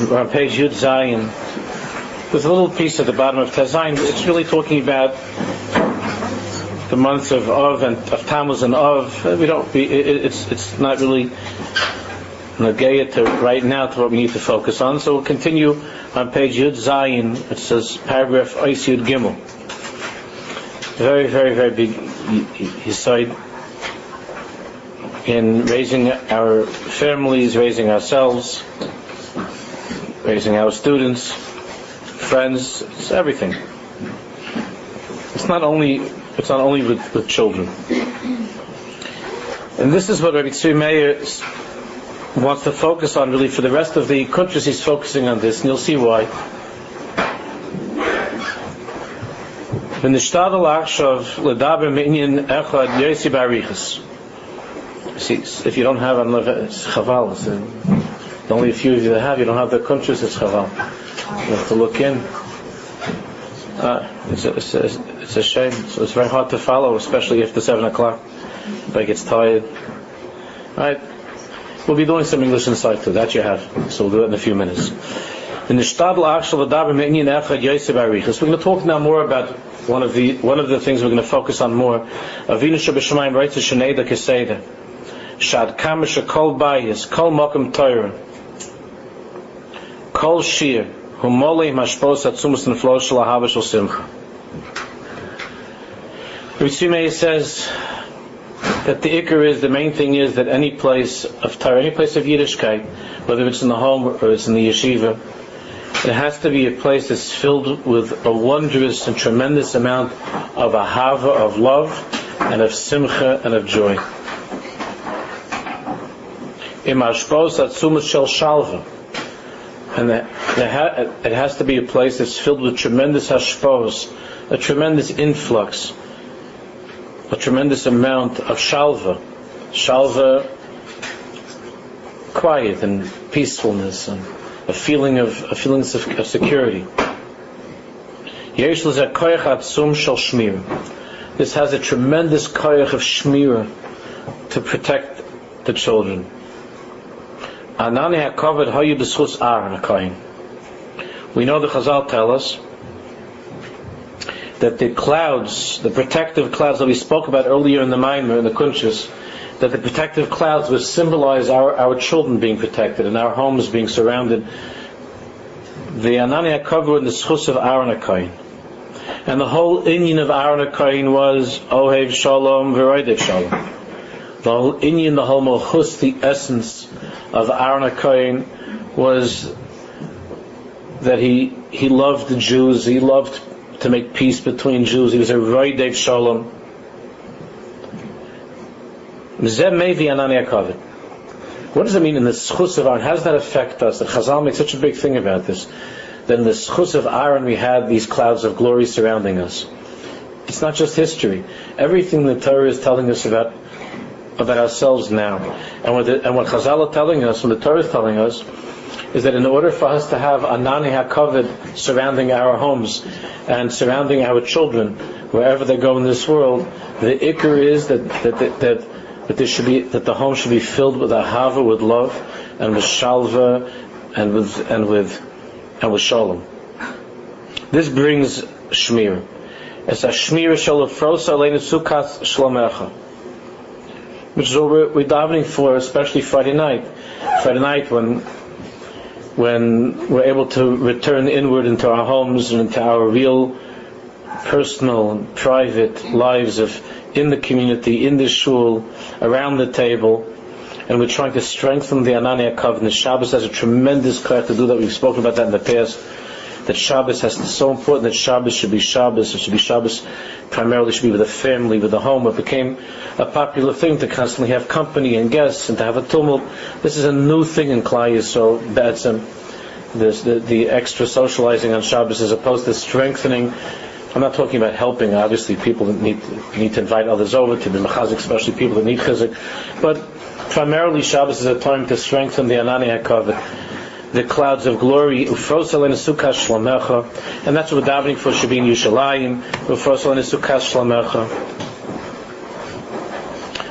On page Yud Zayin. There's a little piece at the bottom of Tazayin. It's really talking about the months of Av and of Tammuz and Av. Uh, we don't. We, it, it's it's not really nagaya to right now to what we need to focus on. So we'll continue on page Yud Zayin. It says paragraph Ois Yud Gimel. Very very very big side in raising our families, raising ourselves raising our students, friends, it's everything. It's not only it's not only with, with children. And this is what Rabbi Tzvi Meir wants to focus on really for the rest of the countries he's focusing on this, and you'll see why. See, if you don't have it's chaval. The only a few of you that have, you don't have the countries, it's chaval. You have to look in. Uh, it's, a, it's, a, it's a shame. So it's very hard to follow, especially after 7 o'clock. Everybody gets tired. Right? We'll be doing some English inside too. That you have. So we'll do it in a few minutes. In the Shtadl Achshel Adaber Me'inyin Echad Yosef Arichas. We're going to talk now more about one of the one of the things we're going to focus on more. Avinu Shabbat writes to Sheneda Keseda. Shad Kamish Kol Bayis Kol Mokum Torah. Kol Shir, Humoli Mashpos Atzumus Neflo Shel Ahava Shel Simcha. Says that the ikr is, the main thing is that any place of Torah, any place of Yiddishkeit, whether it's in the home or it's in the yeshiva, it has to be a place that's filled with a wondrous and tremendous amount of ahava, of love, and of simcha, and of joy. Shel Shalva and it has to be a place that's filled with tremendous hashpos, a tremendous influx, a tremendous amount of shalva, shalva, quiet and peacefulness, and a feeling of a feeling of, of security. This has a tremendous koyach of shmira to protect the children. Anani HaKavod Hayu B'schus Aaron HaKoyin. We know the Chazal tell us that the clouds, the protective clouds that we spoke about earlier in the Maimer, in the Kunshas, that the protective clouds would symbolize our, our children being protected and our homes being surrounded. The Anani HaKavod and the Schus of Aaron HaKoyin. And the whole inyan of Aaron HaKoyin was Ohev Shalom V'Roidev Shalom. The inyan, the whole the essence of Aaron HaKoyin was that he, he loved the Jews, he loved to make peace between Jews, he was a Roidev Shalom. What does it mean in the schus of Aaron? How does that affect us? The Chazal makes such a big thing about this. That in the schus of Aaron we had these clouds of glory surrounding us. It's not just history. Everything the Torah is telling us about about ourselves now. And what, the, and what Chazal are telling us, and the Torah is telling us, is that in order for us to have Anani HaKavod surrounding our homes and surrounding our children, wherever they go in this world, the ikr is that, that, that, that, that there should be, that the home should be filled with ahava, with love, and with shalva, and with, and with, and with shalom. This brings shmir. It's a shmir shalafrosa leinu sukas shlomecha which is what we're, we're davening for, especially Friday night. Friday night when when we're able to return inward into our homes and into our real personal and private lives of in the community, in the shul, around the table, and we're trying to strengthen the Anani HaKavod. Shabbos has a tremendous care to do that. We've spoken about that in the past that Shabbos has so important that Shabbos should be Shabbos. It should be Shabbos primarily should be with the family, with the home. It became a popular thing to constantly have company and guests and to have a tumult. This is a new thing in Klai so that's um, this, the, the extra socializing on Shabbos as opposed to strengthening. I'm not talking about helping. Obviously, people need need to invite others over to be mechazik, especially people that need chizik. But primarily, Shabbos is a time to strengthen the Anani HaKavod the clouds of glory, and and that's what we're davening for Shabin Yushalayim, Ufrosel and Sukkah Shlamecha,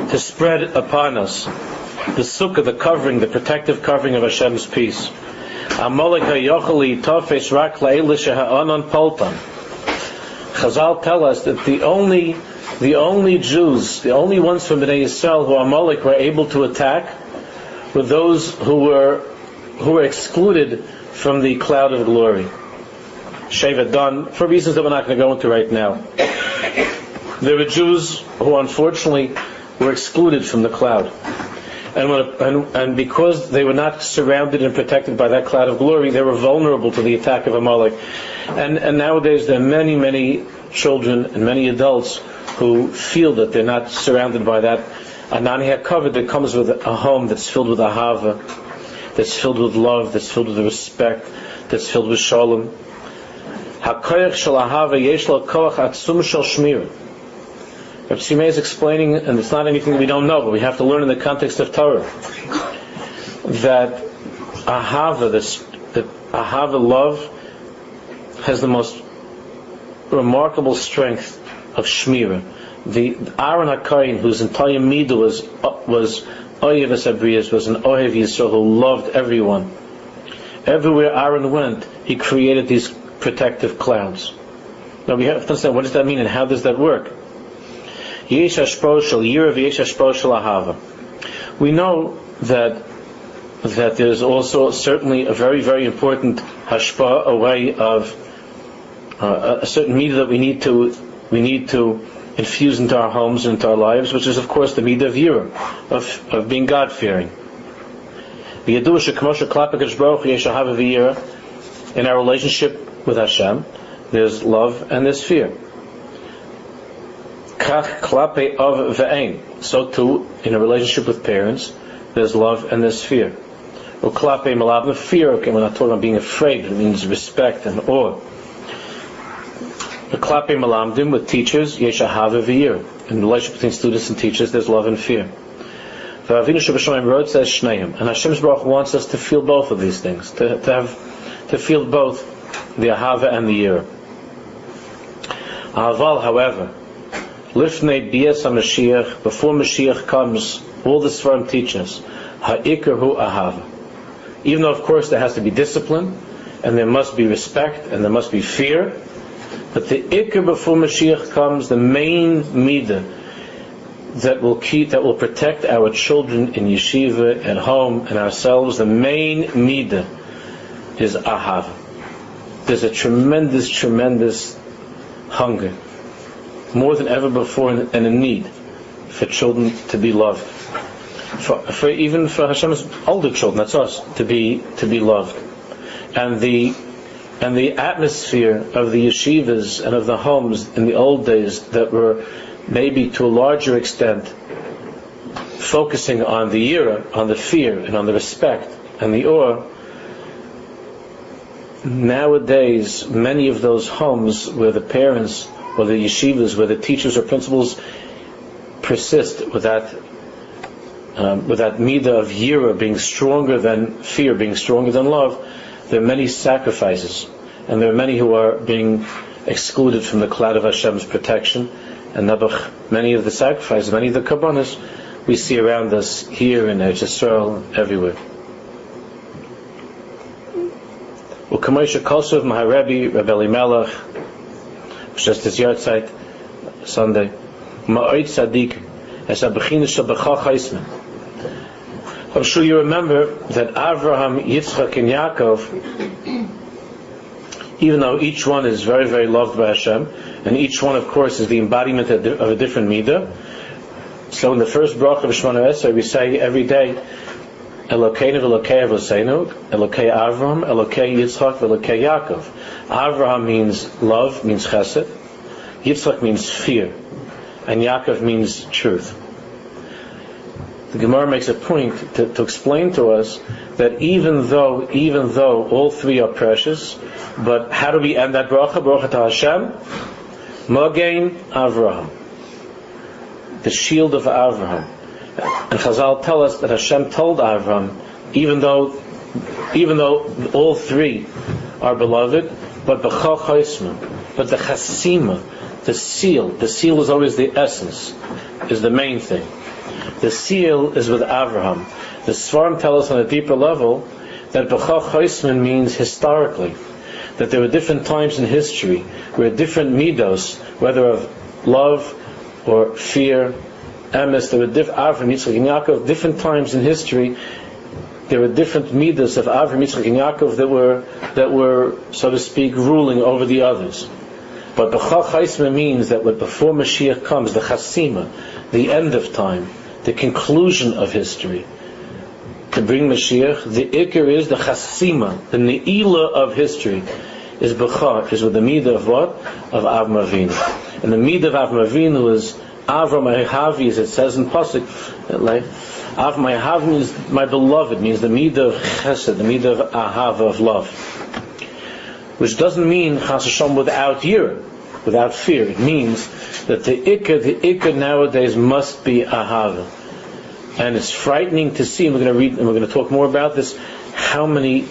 to spread upon us the sukkah, the covering, the protective covering of Hashem's peace. Chazal tell us that the only the only Jews, the only ones from Bnei Yisrael who Amalek were able to attack were those who were who were excluded from the cloud of glory. Sheva done for reasons that we're not going to go into right now. There were Jews who unfortunately were excluded from the cloud. And, when, and, and, because they were not surrounded and protected by that cloud of glory, they were vulnerable to the attack of Amalek. And, and nowadays there are many, many children and many adults who feel that they're not surrounded by that Anani HaKavod that comes with a home that's filled with ahava, that's filled with love, that's filled with respect, that's filled with shalom. HaKoyach shel ahava yesh lo koach atzum shel shmir. Rav Shimei is explaining, and it's not anything we don't know, but we have to learn in the context of Torah, that ahava, this, that ahava love, has the most remarkable strength of shmira. The Aaron HaKayin, whose entire midah was uh, was Oyev Asabriyas, was an Oyev Yisrael who loved everyone. Everywhere Aaron went, he created these protective clouds. Now we have to understand what does that mean and how does that work? Year of Ahava. We know that that there's also certainly a very very important hashpa, a way of uh, a certain midah that we need to we need to infuse into our homes and into our lives, which is of course the midah of yira, of, of being God fearing. In our relationship with Hashem, there's love and there's fear. So too, in a relationship with parents, there's love and there's fear. Fear, okay, we're not talking about being afraid, it means respect and awe. The klape malamdim with teachers, yesh ahava v'yir. In the relationship between students and teachers, there's love and fear. V'avinu Shabbat wrote says shneim, and Hashem's Baruch wants us to feel both of these things, to, to have, to feel both the ahava and the yir. Aval, however, Lifnei Bias HaMashiach, before Mashiach comes, all the Sfarim teach us, Ha'ikar Hu Ahava. Even though, of course, there has to be discipline, and there must be respect, and there must be fear, but the Ikar before Mashiach comes, the main midah that will keep, that will protect our children in yeshiva, at home, and ourselves, the main midah is Ahava. There's a tremendous, tremendous hunger more than ever before and a need for children to be loved. For, for, even for Hashem's older children, that's us, to be to be loved. And the and the atmosphere of the yeshivas and of the homes in the old days that were maybe to a larger extent focusing on the yira, on the fear and on the respect and the awe. Nowadays, many of those homes where the parents or the yeshivas where the teachers or principals persist with that um, with that midah of yira being stronger than fear, being stronger than love, there are many sacrifices, and there are many who are being excluded from the cloud of Hashem's protection. And Nabuch, many of the sacrifices, many of the kabbanas, we see around us here in Israel, everywhere. Ukamoisha Kosov Maharebi Rebbe Elimelech just as Yartzeit Sunday. Ma'oid Sadiq as a Bechina Shabachach I'm sure you remember that Avraham, Yitzchak, and Yaakov, even though each one is very, very loved by Hashem, and each one, of course, is the embodiment of a different midah. So in the first bracha of Shemona Esrei, we say every day, Elokeinu v'Elokei Avosenu, Elokei Avram, Elokei Yitzchak, Elokei Yaakov. Avraham means love, means chesed. Yitzchak means fear. And Yaakov means truth. The Gemara makes a point to, to explain to us that even though, even though all three are precious, but how do we end that bracha? Bracha to Hashem, Mogain Avraham, the shield of Avraham. And Chazal tell us that Hashem told Avram, even though, even though all three are beloved, but but the chasima, the seal, the seal is always the essence, is the main thing. The seal is with Avraham. The Sfarim tell us on a deeper level that B'chach Chaisman means historically. That there were different times in history where different midos, whether of love or fear, emes, there were different, Avram, Yitzchak, and Yaakov, different times in history, there were different midas of Avram, Yitzchak, and Yaakov that were, that were, so to speak, ruling over the others. But B'chach Chaisma means that before Mashiach comes, the Chasima, the end of time, the conclusion of history, to bring Mashiach, the Iker is the Chasima, the Ne'ilah of history, is B'chach, is with the Midah of what? Of Avram Avinu. And the Midah of Avram Avinu is Avram Ahavi, as it says in Pasuk, like, Avram Ahavi is my beloved, means the Midah of Chesed, the Midah of Ahava, of love. Which doesn't mean Chas without year, without fear. It means that the Iker, the Iker nowadays must be Ahava. And it's frightening to see, and we're going to read, and we're going to talk more about this, how many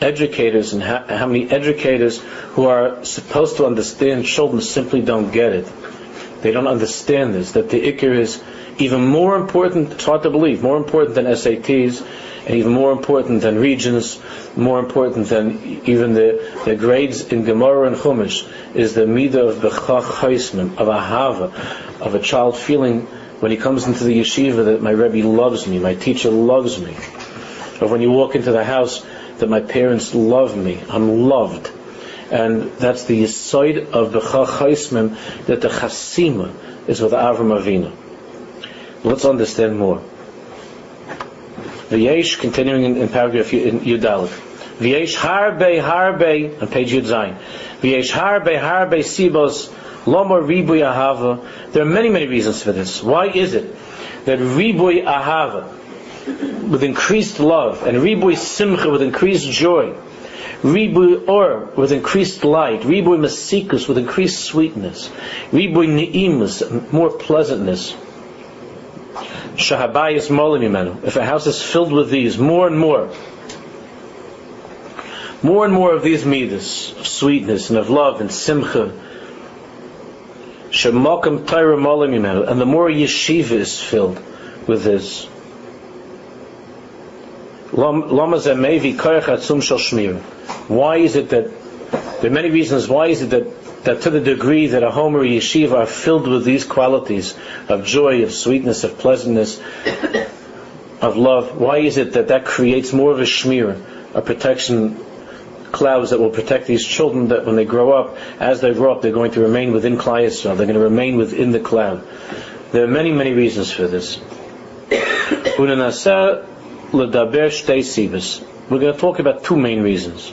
educators and how, how many educators who are supposed to understand children simply don't get it. They don't understand this, that the Iker is even more important, it's hard to believe, more important than SATs, and even more important than Regents, more important than even the, the grades in Gemara and Chumash, is the midah of Bechach Chaisman, of Ahava, of a child feeling when he comes into the yeshiva that my Rebbe loves me, my teacher loves me. Or when you walk into the house that my parents love me, I'm loved. And that's the side of the Chachaismim that the Chasima is with Avram Avinu. Let's understand more. V'yesh, continuing in, in paragraph in Yudalit. V'yesh harbe harbe, on page Yud Zayin. V'yesh harbe harbe sibos lomar ribui ahava. There are many, many reasons for this. Why is it that ribui ahava, with increased love, and ribui simcha, with increased joy, Ribuy or with increased light, Ribuy masikus with increased sweetness, Ribuy ni'imus, more pleasantness. Shahabayis molimimenu. If a house is filled with these, more and more, more and more of these midas, of sweetness and of love and simcha, And the more yeshiva is filled with this, why is it that there are many reasons why is it that, that to the degree that a home or yeshiva are filled with these qualities of joy, of sweetness, of pleasantness, of love, why is it that that creates more of a shmir, a protection clouds that will protect these children that when they grow up, as they grow up, they're going to remain within Klal Yisrael. They're going to remain within the cloud. There are many, many reasons for this. We're going to talk about two main reasons.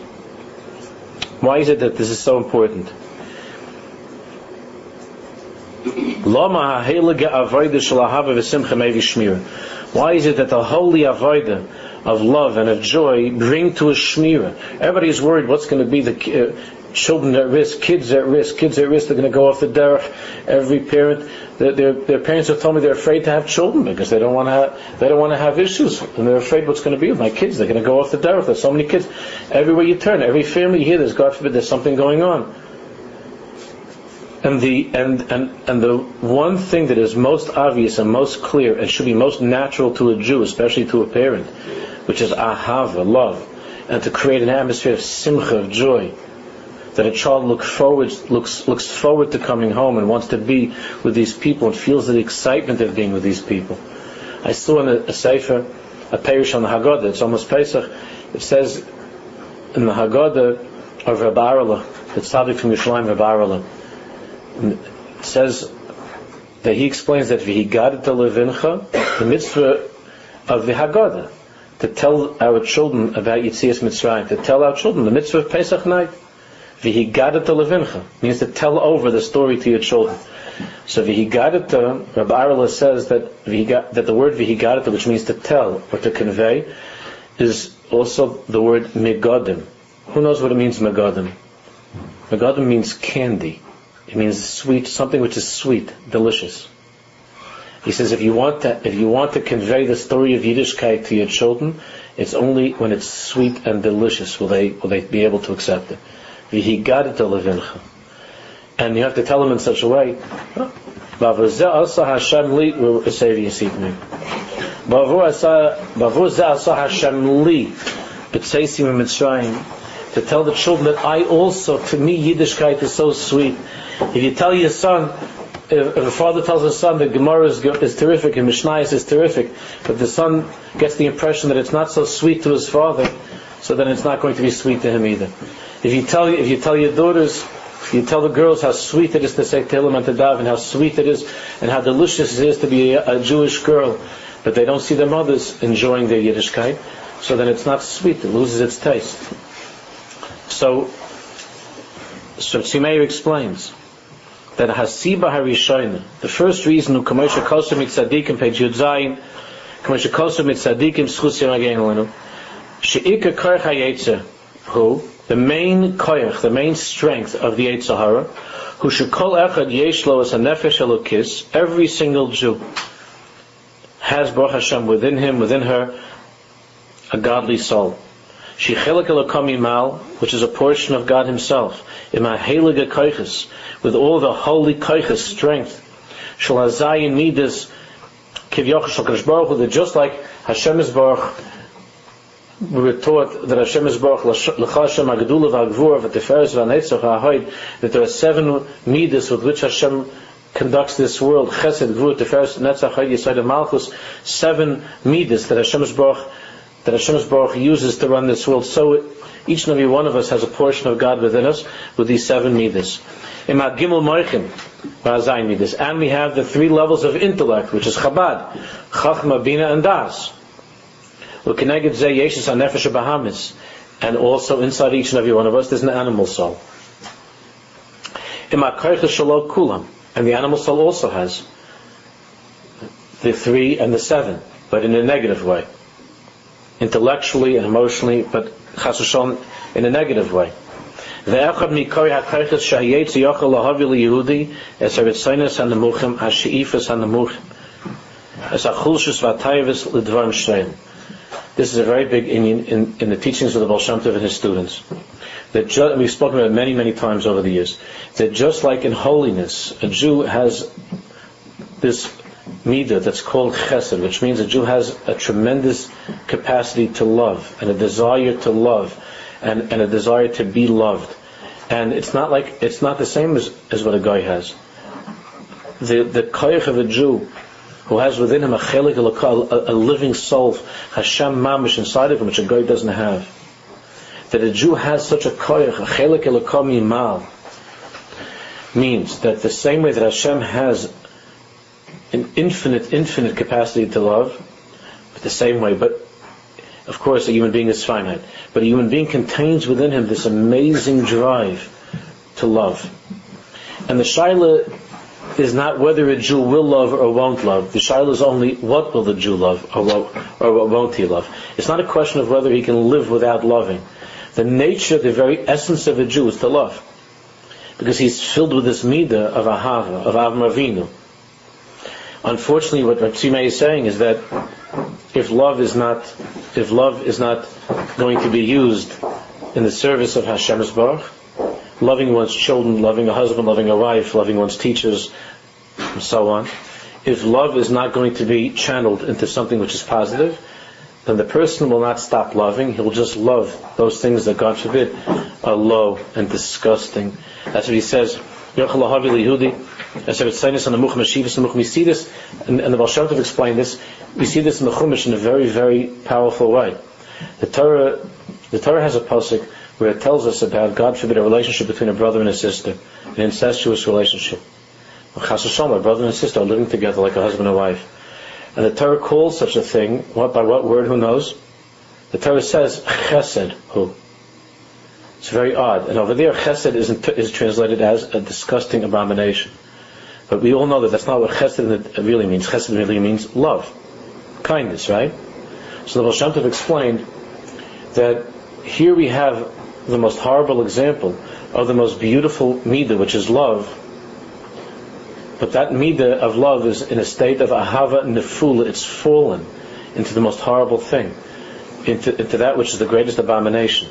Why is it that this is so important? Why is it that the holy avodah of love and of joy bring to a shmira? Everybody is worried what's going to be the uh, children at risk, kids at risk, kids at risk. They're going to go off the derech. Every parent, their, their, their, parents have told me they're afraid to have children because they don't want to have, they don't want to have issues, and they're afraid what's going to be with my kids. They're going to go off the derech. There's so many kids everywhere you turn. Every family hear, there's God forbid, there's something going on. And the and, and and the one thing that is most obvious and most clear and should be most natural to a Jew, especially to a parent, which is ahava, love, and to create an atmosphere of simcha, of joy that a child look forward, looks, looks forward to coming home and wants to be with these people and feels the excitement of being with these people. I saw in a, a Sefer, a parish on the Haggadah, it's almost Pesach, it says in the Haggadah of Rabbi the tzaddik from Yerushalayim, Rabbi it says that he explains that v'higadet levincha, the mitzvah of the Haggadah, to tell our children about Yitzias Mitzrayim, to tell our children the mitzvah of Pesach night. V'higadata levincha means to tell over the story to your children. So v'higadata, Rabbi Arla says that that the word v'higadata, which means to tell or to convey, is also the word megadim. Who knows what it means megadim? Megadim means candy. It means sweet, something which is sweet, delicious. He says if you want to, if you want to convey the story of Yiddishkeit to your children, it's only when it's sweet and delicious will they will they be able to accept it. V'higadta levincha. And you have to tell them in such a way. Bavuzeh asa Hashem li, we'll say Bavu asa Hashem li. B'tzeisim and Mitzrayim, to tell the children that I also, to me, Yiddishkeit is so sweet. If you tell your son, if, a father tells his son that Gemara is, is terrific and Mishnah is terrific, but the son gets the impression that it's not so sweet to his father, so then it's not going to be sweet to him either. If you tell if you tell your daughters, you tell the girls how sweet it is to say Tehillim and to daven, how sweet it is, and how delicious it is to be a, a Jewish girl, but they don't see their mothers enjoying their Yiddishkeit, so then it's not sweet; it loses its taste. So, so Tzimeir explains that Hasiba Harishayna, the first reason Kamosha Kosim Mitzadikim page Yud Zayin, Kamosha Kosim Mitzadikim Schusim Again Lenu, She'ika Koyach HaYetzer, who, the main koyach, the main strength of the Yetzer Hara, who should call Echad Yeshlo as a Nefesh Elokis, every single Jew has Baruch Hashem within him, within her, a godly soul. Which is a portion of God Himself, with all the holy Koiches strength, Shal Hazayin Midas, that just like Hashem is Baruch, we were taught that Hashem is Baruch L'chashem Agdula V'Agvur V'Teferes V'Netzach Ha'hoid, that there are seven Midas with which Hashem conducts this world, Chesed, Gvur, Teferes, Netzach, Yisrael, Malchus, seven Midas that Hashem is Baruch that Hashem Baruch uses to run this world. So each and every one of us has a portion of God within us with these seven midas. And we have the three levels of intellect, which is Chabad, Chachma, Bina, and Das. And also inside each and every one of us, there's an animal soul. And the animal soul also has the three and the seven, but in a negative way intellectually and emotionally, but chasushon in a negative way. Ve'echad shahiyetz yochel lahavi liyehudi es ha'nemuchim es ha'chulshus l'dvarim. This is a very big in, in, in the teachings of the Baal Shem Tov and his students. That ju- we've spoken about many, many times over the years. That just like in holiness, a Jew has this midah that's called chesed, which means a Jew has a tremendous capacity to love and a desire to love and, and a desire to be loved. And it's not like it's not the same as, as what a guy has. The the koyach of a Jew who has within him a chelik a, a living soul, Hashem mamish inside of him, which a guy doesn't have. That a Jew has such a koyach, a chelik elokam yimal, means that the same way that Hashem has an infinite, infinite capacity to love, the same way. But of course, a human being is finite. But a human being contains within him this amazing drive to love. And the shaila is not whether a Jew will love or won't love. The shaila is only what will the Jew love or what, or what won't he love. It's not a question of whether he can live without loving. The nature, the very essence of a Jew is to love. Because he's filled with this midah of ahava, of avmavinu. Unfortunately, what Ratzime is saying is that if love is not, if love is not going to be used in the service of Hashem's Baruch, loving one's children, loving a husband, loving a wife, loving one's teachers, and so on, if love is not going to be channeled into something which is positive, then the person will not stop loving. He'll just love those things that, God forbid, are low and disgusting. That's what he says. And, and the Baal Shem explained this. We see this in the Chumash in a very, very powerful way. The Torah, the Torah has a pasuk where it tells us about, God forbid, a relationship between a brother and a sister, an incestuous relationship. A brother and sister are living together like a husband and wife. And the Torah calls such a thing, what, by what word, who knows? The Torah says, chesed, who? It's very odd. And over there, chesed is, is translated as a disgusting abomination. But we all know that that's not what chesed really means. Chesed really means love, kindness, right? So the Baal explained that here we have the most horrible example of the most beautiful midah, which is love. But that midah of love is in a state of ahava nefula. It's fallen into the most horrible thing, into, into that which is the greatest abomination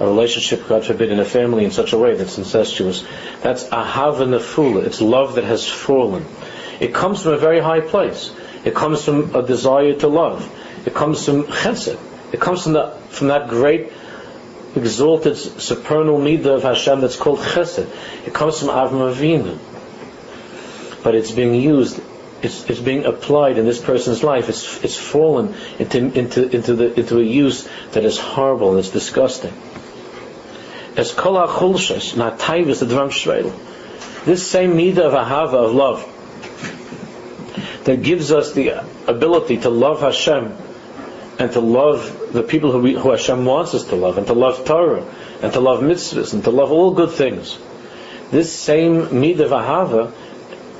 a relationship, God forbid, in a family in such a way that's incestuous. That's ahava nefula. It's love that has fallen. It comes from a very high place. It comes from a desire to love. It comes from chesed. It comes from, the, from that great exalted supernal midah of Hashem that's called chesed. It comes from Avram Avinu. But it's being used, it's, it's being applied in this person's life. It's, it's fallen into, into, into, the, into a use that is horrible and it's disgusting. As kol ha-chulshes, na taivus the dvam shveil. This same midah of ahava, of love, that gives us the ability to love Hashem and to love the people who, we, who Hashem wants us to love, and to love Torah, and to love mitzvahs, and to love all good things. This same midah ahava,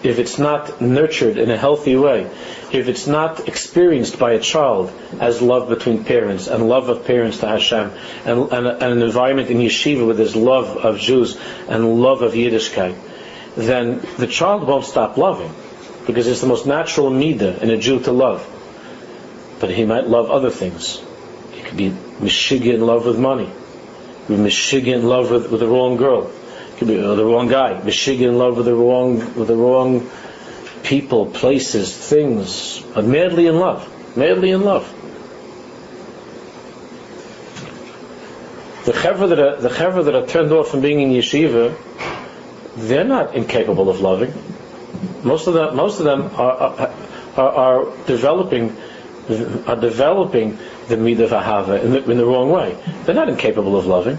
if it's not nurtured in a healthy way, if it's not experienced by a child as love between parents and love of parents to Hashem, and, and, and an environment in yeshiva with there's love of Jews and love of Yiddishkeit, then the child won't stop loving because it's the most natural midah in a Jew to love. But he might love other things. He could be mishiga in love with money. He could be mishiga in love with, with the wrong girl. He could be uh, the wrong guy. Mishiga in love with the wrong with the wrong people, places, things. But madly in love. Madly in love. The chevra that are, the chevra that are turned off from being in yeshiva, they're not incapable of loving. Most of them, most of them are, are, are developing are developing the midah ahava in the, in the wrong way. They're not incapable of loving.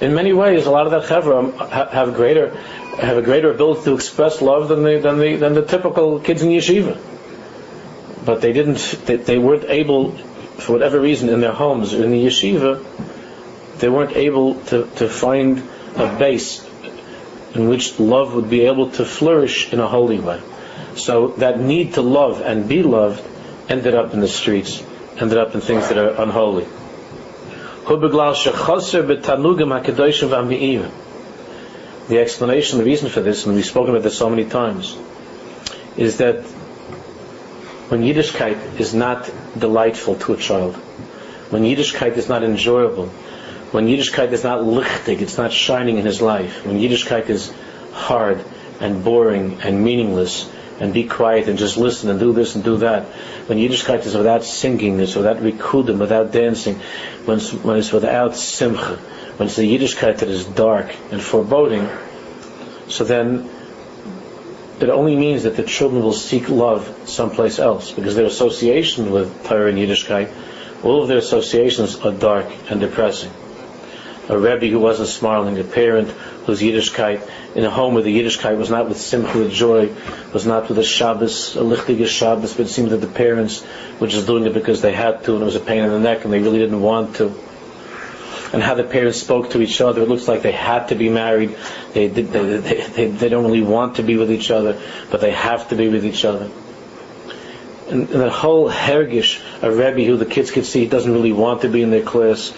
In many ways, a lot of that chevra have greater have a greater ability to express love than the than the than the typical kids in yeshiva. But they didn't. They, they weren't able, for whatever reason, in their homes in the yeshiva, they weren't able to, to find a base in which love would be able to flourish in a holy way. So that need to love and be loved ended up in the streets, ended up in things that are unholy. The explanation, the reason for this, and we've spoken about this so many times, is that when Yiddishkeit is not delightful to a child, when Yiddishkeit is not enjoyable, when Yiddishkeit is not lichtig, it's not shining in his life, when Yiddishkeit is hard and boring and meaningless, and be quiet and just listen and do this and do that, when Yiddishkeit is without singing, it's without rikudim, without dancing, when it's, when it's without simcha, when it's the Yiddishkeit that is dark and foreboding, so then it only means that the children will seek love someplace else because their association with Torah and Yiddishkeit, all of their associations are dark and depressing a Rebbe who wasn't smiling, a parent whose Yiddishkeit, in a home where the Yiddishkeit was not with simcha, with joy, was not with a Shabbos, a lichtige Shabbos, but it seemed that the parents were just doing it because they had to and it was a pain in the neck and they really didn't want to. And how the parents spoke to each other, it looks like they had to be married. They, they, they, they, they don't really want to be with each other, but they have to be with each other. And, and that whole hergish, a Rebbe who the kids could see doesn't really want to be in their class,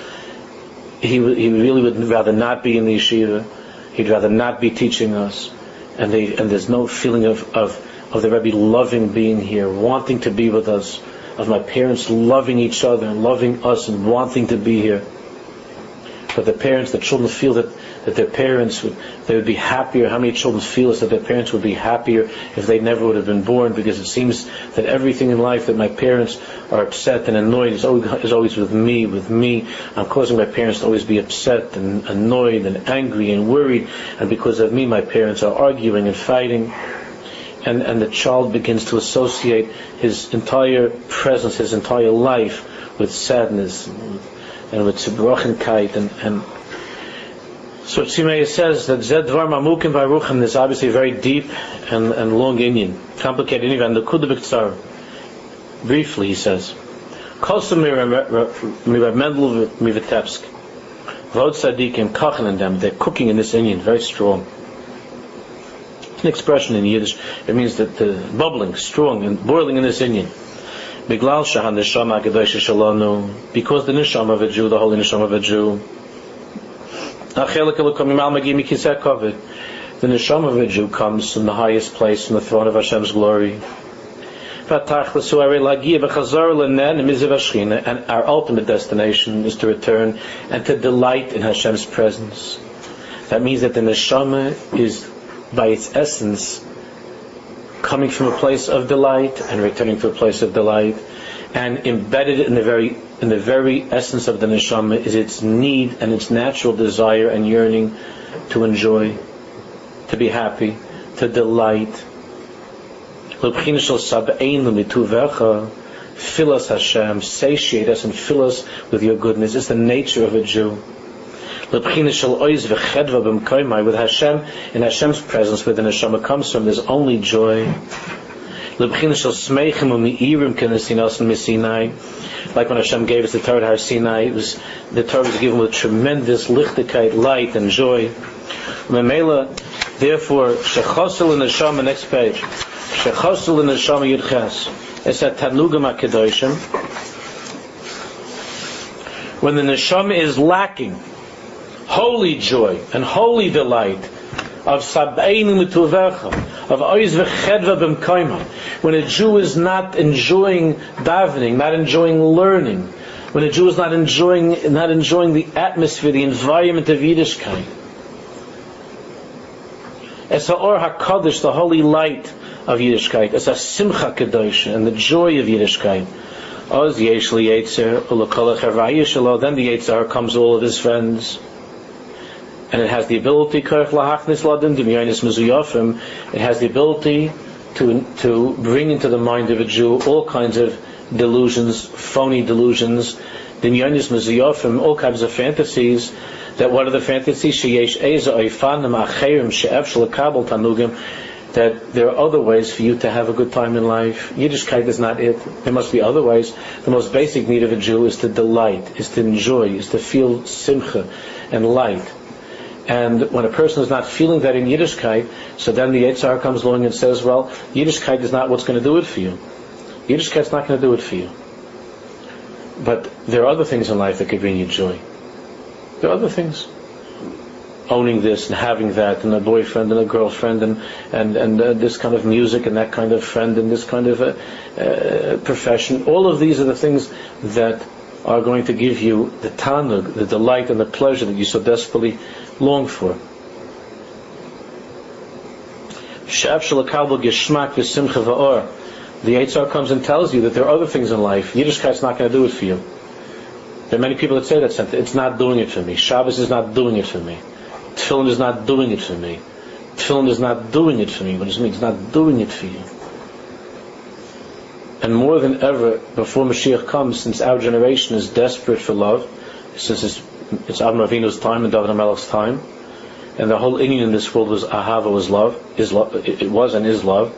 he, he really would rather not be in the yeshiva. He'd rather not be teaching us. And, they, and there's no feeling of, of, of the Rebbe loving being here, wanting to be with us, of my parents loving each other and loving us and wanting to be here. But the parents, the children feel that that their parents would they would be happier. How many children feel this that their parents would be happier if they never would have been born? Because it seems that everything in life that my parents are upset and annoyed is always, is always with me, with me. I'm causing my parents to always be upset and annoyed and angry and worried, and because of me, my parents are arguing and fighting. And, and the child begins to associate his entire presence, his entire life with sadness and with zerbrochenkite and, and so Tzimei says that Zed Dvar Mamukim Varuchim is obviously a very deep and, and long inyan, complicated inyan, and the Kudabik Briefly, he says, Kosum Mirav Mendel Mivitebsk, Vod Sadikim Kachen and them, they're cooking in this inyan, very strong. It's an expression in Yiddish, it means that the bubbling, strong, and boiling in this inyan. Because the Neshama of a Jew, the holy Neshama of a Jew, the neshama of a Jew comes from the highest place, from the throne of Hashem's glory. And our ultimate destination is to return and to delight in Hashem's presence. That means that the neshama is, by its essence, coming from a place of delight and returning to a place of delight. And embedded in the very in the very essence of the neshama is its need and its natural desire and yearning to enjoy, to be happy, to delight. Fill us, Hashem, satiate us and fill us with your goodness. It's the nature of a Jew. With Hashem, in Hashem's presence, where the neshama comes from, there's only joy. Like when Hashem gave us the Torah Har Sinai, it was, the Torah was given with tremendous lichtigkeit, light and joy. Therefore, Shechosel in the Neshama, next page. Shechosel in the Neshama Yudches. It's at Tanugam HaKadoshim. When the Neshama is lacking holy joy and holy delight, of sab'einu mituvecha, of oiz v'chedva b'mkoima. When a Jew is not enjoying davening, not enjoying learning, when a Jew is not enjoying, not enjoying the atmosphere, the environment of Yiddishkeit. As ha'or ha'kadosh, the holy light of Yiddishkeit, as a simcha kadosh, and the joy of Yiddishkeit. Oz yesh li yetzer, then the yetzer comes all of his friends and it has the ability it has the ability to to bring into the mind of a Jew all kinds of delusions, phony delusions, all kinds of fantasies. That what are the fantasies? That there are other ways for you to have a good time in life. Yiddishkeit is not it. There must be other ways. The most basic need of a Jew is to delight, is to enjoy, is to feel simcha and light. And when a person is not feeling that in Yiddishkeit, so then the Yitzhar comes along and says, well, Yiddishkeit is not what's going to do it for you. Yiddishkeit is not going to do it for you. But there are other things in life that could bring you joy. There are other things. Owning this and having that and a boyfriend and a girlfriend and, and, and uh, this kind of music and that kind of friend and this kind of uh, uh, profession. All of these are the things that are going to give you the tanug, the delight and the pleasure that you so desperately long for. The Yitzhar comes and tells you that there are other things in life. Yiddishkeit's not going to do it for you. There are many people that say that sentence. It's not doing it for me. Shabbos is not doing it for me. Tefillin is not doing it for me. Tefillin is not doing it for me. What does it mean? It's not doing it for you. And more than ever, before Mashiach comes, since our generation is desperate for love, since it's it's Avram Avinu's time and David HaMelech's time. And the whole inyan in this world was ahava, was love, is love, it was and is love.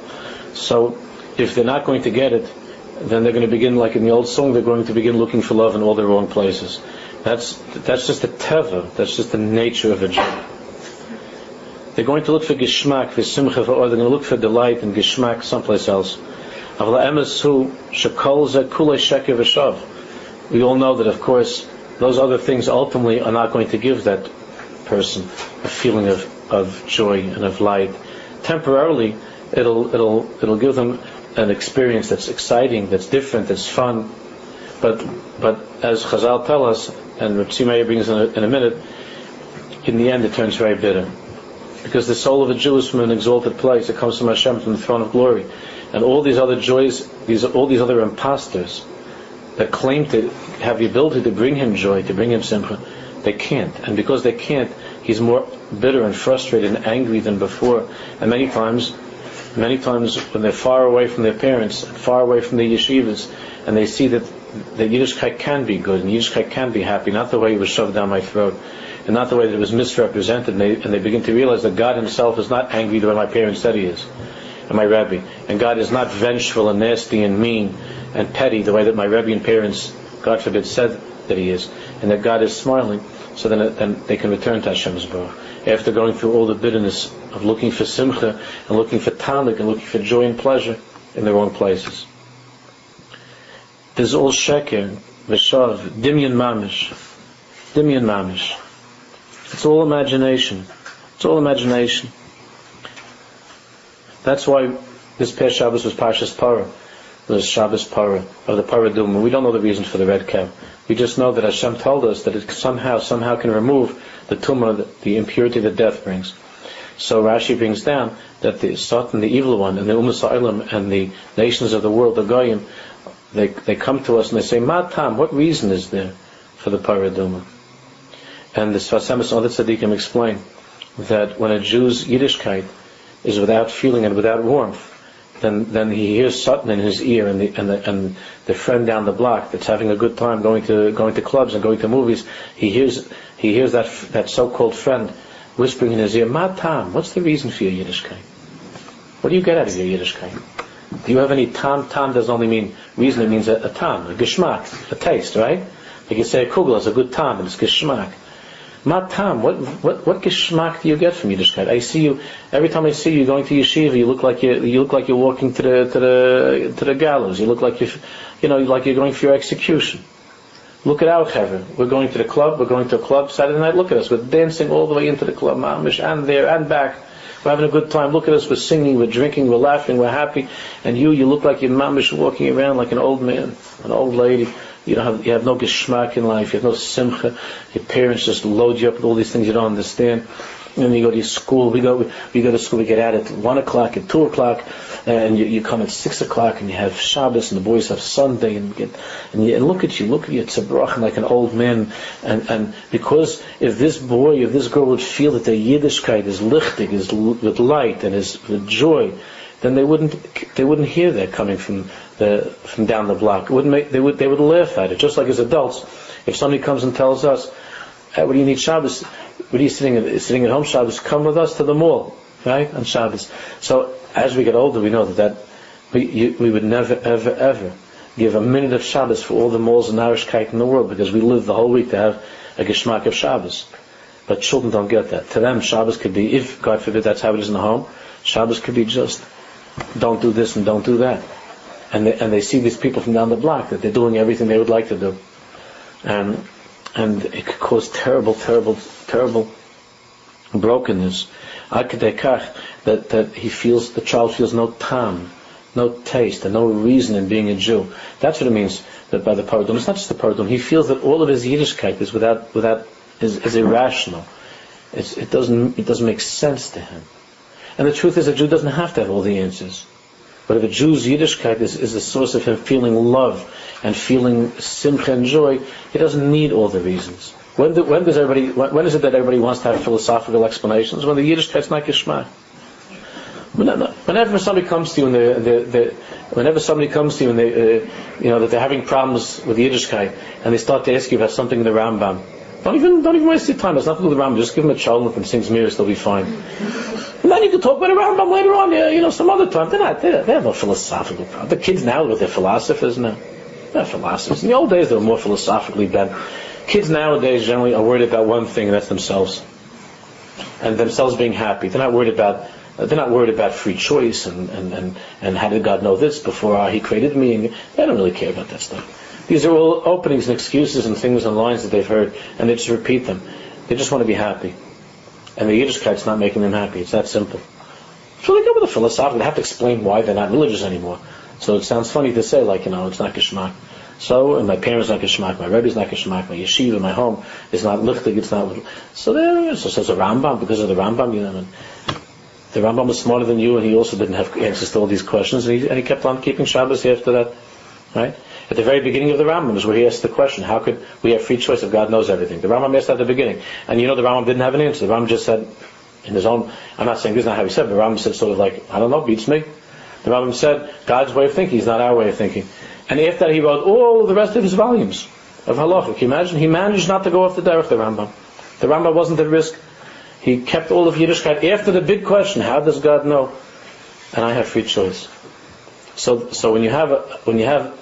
So if they're not going to get it, then they're going to begin, like in the old song, they're going to begin looking for love in all the wrong places. That's, that's just the teva, that's just the nature of a Jew. They're going to look for gishmak, for simcha, or they're going to look for delight and gishmak someplace else. We all know that, of course, those other things ultimately are not going to give that person a feeling of, of joy and of light. Temporarily, it'll, it'll, it'll give them an experience that's exciting, that's different, that's fun. But, but as Chazal tell us, and Rav brings in a, in a minute, in the end it turns very bitter. Because the soul of a Jew is from an exalted place. It comes from Hashem, from the throne of glory. And all these other joys, these, all these other imposters, that claim to have the ability to bring him joy, to bring him simcha, they can't. And because they can't, he's more bitter and frustrated and angry than before. And many times, many times when they're far away from their parents, far away from the yeshivas, and they see that that Yiddishkeit can be good and Yiddishkeit can be happy, not the way it was shoved down my throat, and not the way that it was misrepresented, and they, and they begin to realize that God Himself is not angry the way my parents said He is, and my Rebbe, and God is not vengeful and nasty and mean, and petty the way that my Rebbe and parents, God forbid, said that he is, and that God is smiling, so then, then they can return to Hashem's Baruch. After going through all the bitterness of looking for simcha and looking for tanik and looking for joy and pleasure in the wrong places. There's all sheker, veshav, dimyan mamish, dimyan mamish. It's all imagination. It's all imagination. That's why this past Shabbos was Parshas Parah the Shabbos Parah, of the Paraduma. We don't know the reason for the red cow. We just know that Hashem told us that it somehow, somehow can remove the tumah, the, impurity that death brings. So Rashi brings down that the Satan, the evil one, and the Umas and the nations of the world, the Goyim, they, they come to us and they say, Matam, what reason is there for the paraduma? And the Sfas Emes and other tzaddikim explain that when a Jew's Yiddishkeit is without feeling and without warmth, then then he hears Sutton in his ear, and the and the and the friend down the block that's having a good time going to going to clubs and going to movies, he hears he hears that that so-called friend whispering in his ear, "Ma tam, what's the reason for your Yiddishkeit? What do you get out of your Yiddishkeit? Do you have any tam? Tam doesn't only mean reason; it means a, a tam, a geschmack, a taste, right? Like you say, a kugel is a good tam, and it's geschmack. Matam, what what what geschmack do you get from Yiddishkeit? I see you every time I see you going to yeshiva. You look like you you look like you're walking to the to the to the gallows. You look like you you know like you're going for your execution. Look at our chevra. We're going to the club. We're going to a club Saturday night. Look at us. We're dancing all the way into the club, mamish, and there and back. We're having a good time. Look at us. We're singing. We're drinking. We're laughing. We're happy. And you, you look like you're mamish walking around like an old man, an old lady. You don't have, you have no geschmack in life. You have no simcha. Your parents just load you up with all these things you don't understand. And then you go to your school. We go, we go to school. We get out at one o'clock, at two o'clock, and you, you come at six o'clock, and you have Shabbos, and the boys have Sunday, and get, and, you, and look at you, look at you, it's a brach like an old man, and and because if this boy, if this girl would feel that their Yiddishkeit is lichtig, is with light and is with joy, then they wouldn't they wouldn't hear that coming from the from down the block. It wouldn't make, they would they would laugh at it. Just like as adults, if somebody comes and tells us, hey, "What do you need Shabbos? What are you sitting at, sitting at home Shabbos? Come with us to the mall, right on Shabbos." So as we get older, we know that that we you, we would never ever ever give a minute of Shabbos for all the malls and Narishkeit in the world because we live the whole week to have a geschmack of Shabbos. But children don't get that. To them, Shabbos could be, if God forbid that's how it is in the home, Shabbos could be just don't do this and don't do that and they, and they see these people from down the block that they're doing everything they would like to do, and and it could cause terrible, terrible, terrible brokenness. That that he feels the child feels no time, no taste, and no reason in being a Jew. That's what it means that by the paradum. It's not just the paradum. He feels that all of his Yiddishkeit is without without is, is irrational. It's, it doesn't it doesn't make sense to him. And the truth is, a Jew doesn't have to have all the answers. But if a Jew's Yiddishkeit is, is a source of him feeling love and feeling simcha and joy, he doesn't need all the reasons. When, do, when does everybody? When, when is it that everybody wants to have philosophical explanations? When the Yiddishkeit's not geschmack. Whenever somebody comes to you and they, they, they, whenever somebody comes to you and they, uh, you know, that they're having problems with the Yiddishkeit and they start to ask you about something in the Rambam, don't even, don't even waste your time. It's nothing to do with the Rambam. Just give them a cholent and sing zemiros, they'll be fine. And then you can talk about the Rambam later on, you know, some other time. They're not, they they have no philosophical problem. The kids now, their philosophers now. They're philosophers. In the old days, they were more philosophically bent. Kids nowadays generally are worried about one thing, and that's themselves. And themselves being happy. They're not worried about they're not worried about free choice and, and, and, and how did God know this before uh, He created me. And they don't really care about that stuff. These are all openings and excuses and things and lines that they've heard, and they just repeat them. They just want to be happy. And the Yiddishkeit's not making them happy. It's that simple. So they go with the philosophical. They have to explain why they're not religious anymore. So it sounds funny to say, like, you know, it's not geschmack. So, and my parents not geschmack, my rebbe's not geschmack, my yeshiva, my home is not lichtig, it's not. So there, so says the Rambam because of the Rambam, you know. And the Rambam was smarter than you, and he also didn't have answers to all these questions, and he, and he kept on keeping Shabbos after that, right? At the very beginning of the Rambam is where he asked the question, how could we have free choice if God knows everything? The Rambam asked that at the beginning. And you know the Rambam didn't have an answer. The Rambam just said, in his own, I'm not saying this is not how he said, but the Rambam said sort of like, I don't know, beats me. The Rambam said, God's way of thinking is not our way of thinking. And after that he wrote all the rest of his volumes of halacha. Can you imagine? He managed not to go off the derech the Rambam. The Rambam wasn't at risk. He kept all of Yiddishkeit after the big question, how does God know? And I have free choice. So, so when you have a, when you have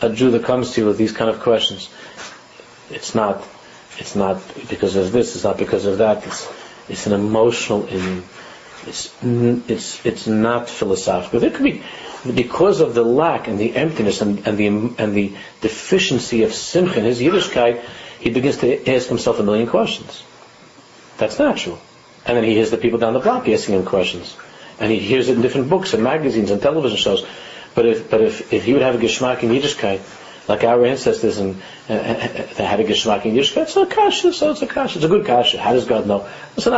a Jew that comes to you with these kind of questions, it's not, it's not because of this, it's not because of that, it's, it's an emotional, it's, it's, it's not philosophical. It could be because of the lack and the emptiness and, and the, and the deficiency of simcha in his Yiddishkeit, he begins to ask himself a million questions. That's natural. And then he hears the people down the block asking him questions. And he hears it in different books and magazines and television shows. But if but if, if he would have a geschmack in Yiddishkeit, like our ancestors and uh, they had a geschmack in Yiddishkeit, it's a kasha, so it's a kasha. It's a good kasha. How does God know? It's an.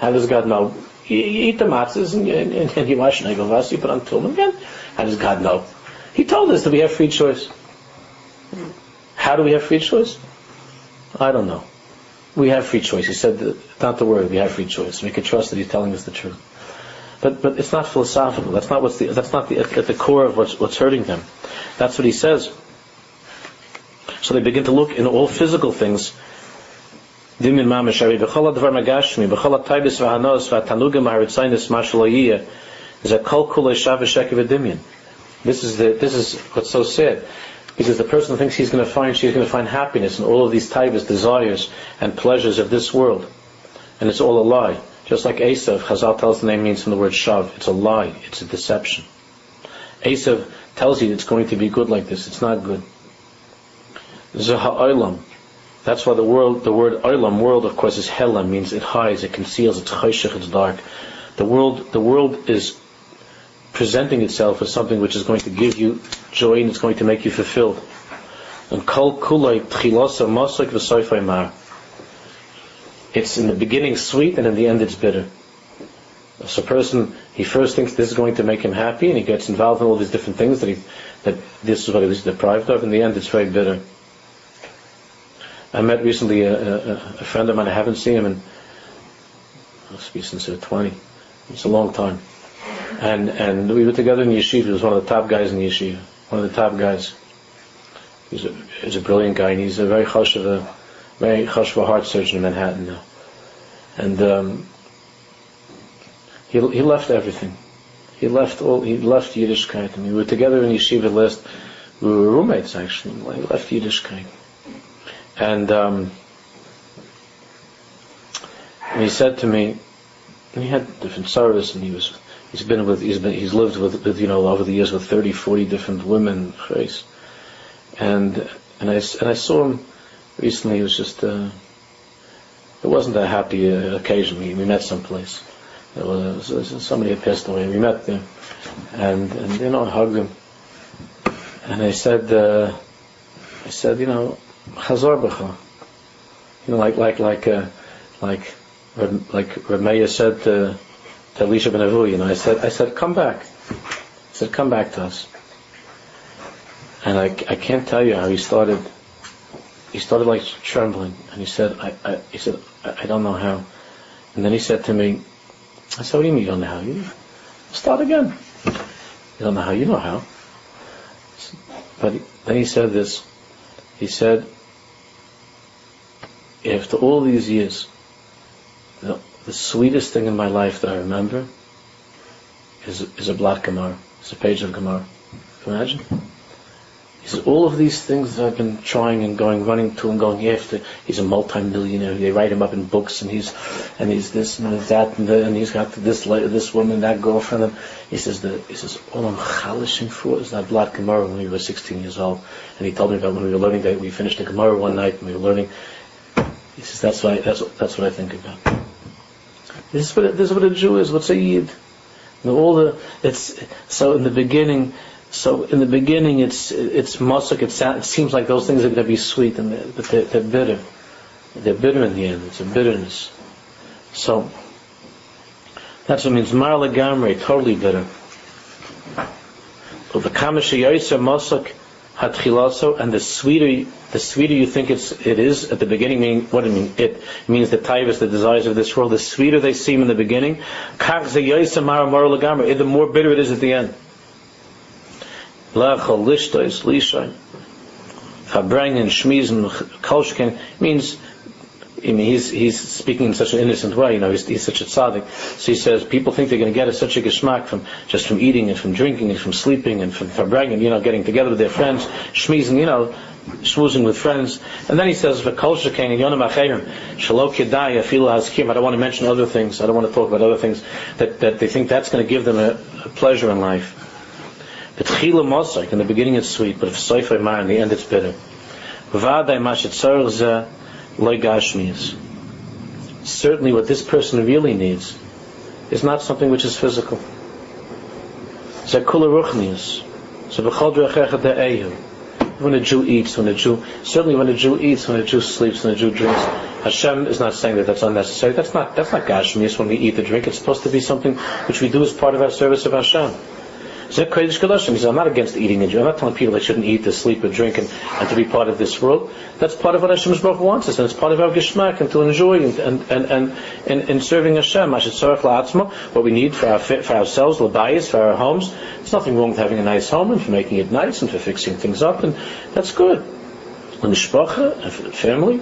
How does God know? You, you eat the matzahs and, and, and you wash negovas, you put on tefillin again. How does God know? He told us that we have free choice. How do we have free choice? I don't know. We have free choice. He said, that, not the word, we have free choice. We can trust that he's telling us the truth. But, but it's not philosophical. That's not what's the, that's not the, at, the core of what's, what's hurting them. That's what he says. So they begin to look in all physical things. This is the, this is what's so sad. Because the person thinks he's going to find, she's going to find happiness in all of these types, desires, and pleasures of this world. And it's all a lie. Just like Esav, Chazal tells the name means from the word shav. It's a lie. It's a deception. Esav tells you it's going to be good like this. It's not good. Zaha'olam. That's why the world, the word olam, world, of course, is hela, means it hides, it conceals, it's chayshich, it's dark. The world, the world is presenting itself as something which is going to give you joy and it's going to make you fulfilled. And kol kulay tchilosa mosik v'soifay mar. It's in the beginning sweet and in the end it's bitter. So a person, he first thinks this is going to make him happy and he gets involved in all these different things that he, that this is what he was deprived of. In the end it's very bitter. I met recently a, a, a friend of mine, I haven't seen him in, must be since 20. It's a long time. And, and we were together in yeshiva. He was one of the top guys in yeshiva. One of the top guys. He's a, he's a brilliant guy and he's a very hush of a, hush of heart surgeon in Manhattan now. And, um, he, he left everything. He left all, he left Yiddishkeit. Mean, we were together in yeshiva list. We were roommates actually. He left Yiddishkeit. And, um, he said to me, he had different service and he was He's been with, he's been, he's lived with, with, you know, over the years with 30, 40 different women. And, and I, and I saw him recently, it was just, uh, it wasn't a happy uh, occasion. We, we met someplace. It was, it was, somebody had passed away. We met them, And, and, you know, I hugged him. And I said, uh, I said, you know, Chazor. You know, like, like, like, uh, like, like Rameya said to, to Elisha ben Avu, you know, I said, I said, come back. I said, come back to us. And I, I can't tell you how he started, he started like trembling. And he said, I, I he said, I, I don't know how. And then he said to me, I said, what do you mean you don't know how? You start again. You don't know how, you know how. But then he said this, he said, after all these years, the sweetest thing in my life that I remember is, is a blatt Gemara. It's a page of Gemara. Can you imagine? Says, all of these things that I've been trying and going, running to and going after, he's a multi-millionaire. They write him up in books and he's, and he's this and that and, the, and he's got this, this woman, that girlfriend. And he says, the, he says, all I'm chalishing for is that blatt Gemara when we were 16 years old. And he told me about when we were learning that we finished the Gemara one night and we were learning. He says, that's what I, that's, that's what I think about. This is what, this is what a Jew is. What's a Yid? Know, all the it's so in the beginning. So in the beginning, it's it's musik. It, it seems like those things are going to be sweet, and they're, but they're, they're bitter. They're bitter in the end. It's a bitterness. So that's what it means. Mar legamre, totally bitter. But the kamishayosa musik hatchilaso, and the sweeter the sweeter you think it's it is at the beginning, meaning what do it means it means the taivas, the desires of this world. The sweeter they seem in the beginning, the more bitter it is at the end. Means I mean, he's he's speaking in such an innocent way. You know, he's, he's such a tzaddik. So he says people think they're going to get a, such a geschmack from just from eating and from drinking and from sleeping and from, from bragging. You know, getting together with their friends, schmeezing. You know, schmoozing with friends. And then he says, "V'kol shekain yonam achayim shalok afilu hazkim." I don't want to mention other things. I don't want to talk about other things that, that they think that's going to give them a, a pleasure in life. Tchila mosak in the beginning it's sweet, but if soifay mar in the end it's bitter. V'vaday mashet tzarich loy Certainly, what this person really needs is not something which is physical. Zekula ruchnius. So when a Jew eats, when a Jew, certainly when a Jew eats, when a Jew sleeps, when a Jew drinks, Hashem is not saying that that's unnecessary. That's not, that's not Gashmias when we eat the drink. It's supposed to be something which we do as part of our service of Hashem. He says, I'm not against eating and drinking. I'm not telling people they shouldn't eat, to sleep, or drink, and, and to be part of this world. That's part of what Hashem wants us, and it's part of our geschmack, and to enjoy and and and and, and, serving Hashem. What we need for our for ourselves, labayis, for our homes. There's nothing wrong with having a nice home and for making it nice and for fixing things up, and that's good. And the family,